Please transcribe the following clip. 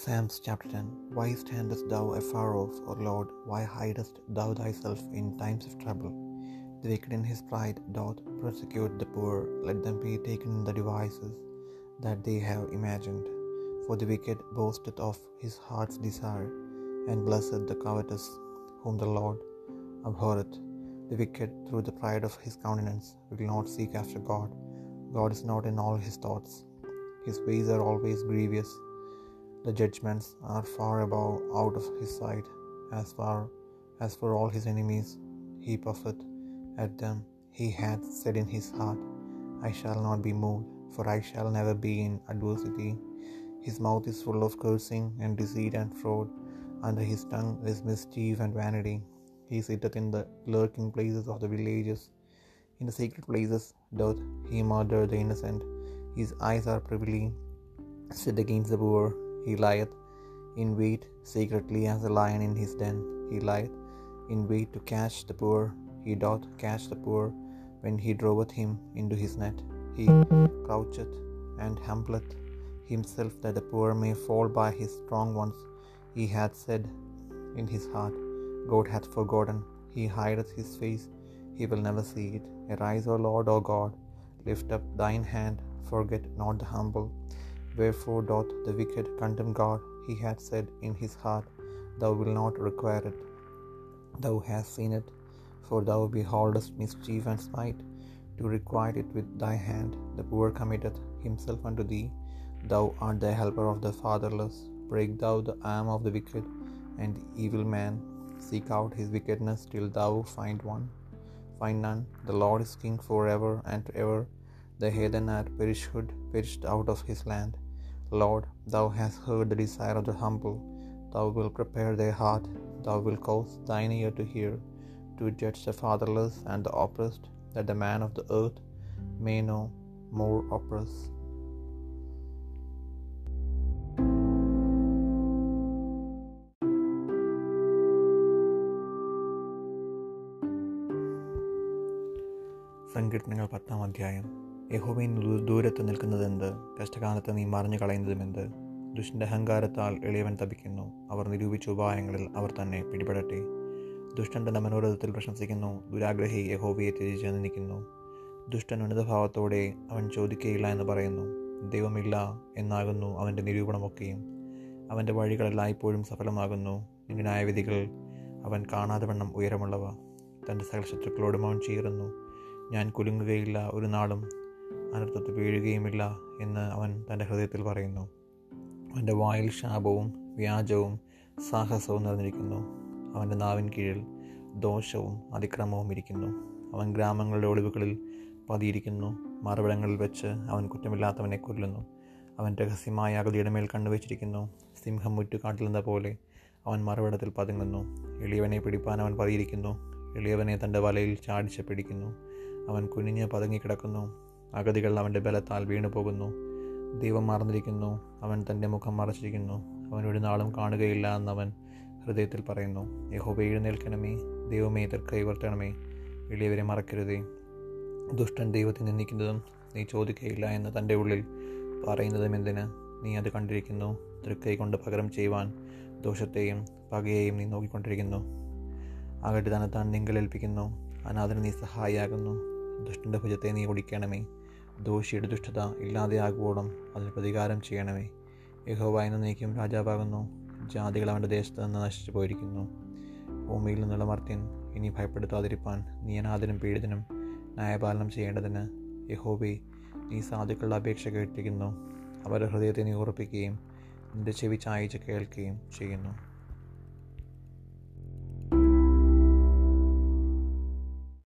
Psalms chapter 10 Why standest thou afar off, O Lord? Why hidest thou thyself in times of trouble? The wicked in his pride doth persecute the poor. Let them be taken in the devices that they have imagined. For the wicked boasteth of his heart's desire, and blessed the covetous, whom the Lord abhorreth. The wicked, through the pride of his countenance, will not seek after God. God is not in all his thoughts. His ways are always grievous. The judgments are far above out of his sight. As far as for all his enemies, he puffeth at them. He hath said in his heart, I shall not be moved, for I shall never be in adversity. His mouth is full of cursing and deceit and fraud. Under his tongue is mischief and vanity. He sitteth in the lurking places of the villages. In the secret places doth he murder the innocent. His eyes are privily set against the poor. He lieth in wait secretly as a lion in his den. He lieth in wait to catch the poor. He doth catch the poor when he droveth him into his net. He croucheth and humbleth himself that the poor may fall by his strong ones. He hath said in his heart, God hath forgotten. He hideth his face, he will never see it. Arise, O Lord, O God, lift up thine hand, forget not the humble. Wherefore doth the wicked contemn God? He hath said in his heart, Thou wilt not require it. Thou hast seen it, for thou beholdest mischief and spite, to requite it with thy hand. The poor committeth himself unto thee. Thou art the helper of the fatherless. Break thou the arm of the wicked and the evil man. Seek out his wickedness till thou find one. Find none. The Lord is king for ever and ever. The heathen are perished, perished out of his land. Lord, thou hast heard the desire of the humble. Thou wilt prepare their heart. Thou wilt cause thine ear to hear, to judge the fatherless and the oppressed, that the man of the earth may no more oppress. സങ്കീർത്തനങ്ങൾ പത്താം അധ്യായം യഹോവയിൻ ദൂരത്ത് നിൽക്കുന്നതെന്ത്? കഷ്ടകാലത്ത് നീ മറിഞ്ഞു കളയുന്നതുമെന്ത്? ദുഷ്ടന്റെ അഹങ്കാരത്താൽ എളിയവൻ തപിക്കുന്നു. അവർ നിരൂപിച്ച ഉപായങ്ങളിൽ അവർ തന്നെ പിടിപെടട്ടെ. ദുഷ്ടൻ തന്റെ മനോരഥത്തിൽ പ്രശംസിക്കുന്നു. ദുരാഗ്രഹി യഹോവയെ തിരിച്ചു നിന്ദിക്കുന്നു. ദുഷ്ടൻ ഉന്നതഭാവത്തോടെ അവൻ ചോദിക്കുകയില്ല എന്ന് പറയുന്നു. ദൈവമില്ല എന്നാകുന്നു അവന്റെ നിരൂപണമൊക്കെയും. അവന്റെ വഴികളെല്ലായ്പ്പോഴും സഫലമാകുന്നു. നിന്റെ ന്യായവിധികൾ അവൻ കാണാതെ വണ്ണം ഉയരമുള്ളവ. തന്റെ സകല ശത്രുക്കളോടും അവൻ ചീറുന്നു. ഞാൻ കുലുങ്ങുകയില്ല ഒരു നാളും. അനർത്ഥത്തിൽ വീഴുകയുമില്ല എന്ന് അവൻ തന്റെ ഹൃദയത്തിൽ പറയുന്നു. അവന്റെ വായിൽ ശാപവും വ്യാജവും സാഹസവും നിറഞ്ഞിരിക്കുന്നു. അവന്റെ നാവിൻ കീഴിൽ ദോഷവും അതിക്രമവും ഇരിക്കുന്നു. അവൻ ഗ്രാമങ്ങളുടെ ഒളിവുകളിൽ പതിയിരിക്കുന്നു. മറുപടങ്ങളിൽ വെച്ച് അവൻ കുറ്റമില്ലാത്തവനെ കൊല്ലുന്നു. അവൻ രഹസ്യമായ അഗതിയുടെ മേൽ കണ്ണുവച്ചിരിക്കുന്നു. സിംഹം മുറ്റുകാട്ടിലെന്ന പോലെ അവൻ മറുപടത്തിൽ പതുങ്ങുന്നു. എളിയവനെ പിടിപ്പാൻ അവൻ പതിയിരിക്കുന്നു. എളിയവനെ തന്റെ വലയിൽ ചാടിച്ച് പിടിക്കുന്നു. അവൻ കുനിഞ്ഞ് പതുങ്ങിക്കിടക്കുന്നു. അഗതികൾ അവന്റെ ബലത്താൽ വീണു പോകുന്നു ദൈവം മറന്നിരിക്കുന്നു. അവൻ തന്റെ മുഖം മറച്ചിരിക്കുന്നു. അവൻ ഒരു നാളും കാണുകയില്ല എന്നവൻ ഹൃദയത്തിൽ പറയുന്നു. യഹോബ എഴുന്നേൽക്കണമേ. ദൈവമേ തർക്കൈ വർത്തണമേ എളിയവരെ മറക്കരുതേ. ദുഷ്ടൻ ദൈവത്തെ നിന്ദിക്കുന്നതും നീ ചോദിക്കുകയില്ല എന്ന് തന്റെ ഉള്ളിൽ പറയുന്നതും എന്തിന്? നീ അത് കണ്ടിരിക്കുന്നു. തൃക്കൈ കൊണ്ട് പകരം ചെയ്യുവാൻ ദോഷത്തെയും പകയെയും നീ നോക്കിക്കൊണ്ടിരിക്കുന്നു. അകട്ട് തന്നെത്താൻ നിങ്കലേൽപ്പിക്കുന്നു. അനാഥന് നീ സഹായിയാകുന്നു. ദുഷ്ടന്റെ ഭുജത്തെ നീ ഒടിക്കണമേ. ദോഷിയുടെ ദുഷ്ടത ഇല്ലാതെയാകുവോളം അതിന് പ്രതികാരം ചെയ്യണമേ. യഹോവ എന്ന നീക്കും രാജാവാകുന്നു. ജാതികൾ അവന്റെ ദേശത്ത് നിന്ന് നശിച്ചു പോയിരിക്കുന്നു. ഭൂമിയിൽ നിന്നുള്ള മർത്യൻ ഇനി ഭയപ്പെടുത്താതിരിപ്പാൻ നീ അനാഥനും പീഡിതനും ന്യായപാലനം ചെയ്യേണ്ടതിന് യഹോബി നീ സാധുക്കളുടെ അപേക്ഷ കേട്ടിരിക്കുന്നു. അവരുടെ ഹൃദയത്തെ നീ ഉറപ്പിക്കുകയും നിന്റെ ചെവി ചായച്ച് കേൾക്കുകയും ചെയ്യുന്നു.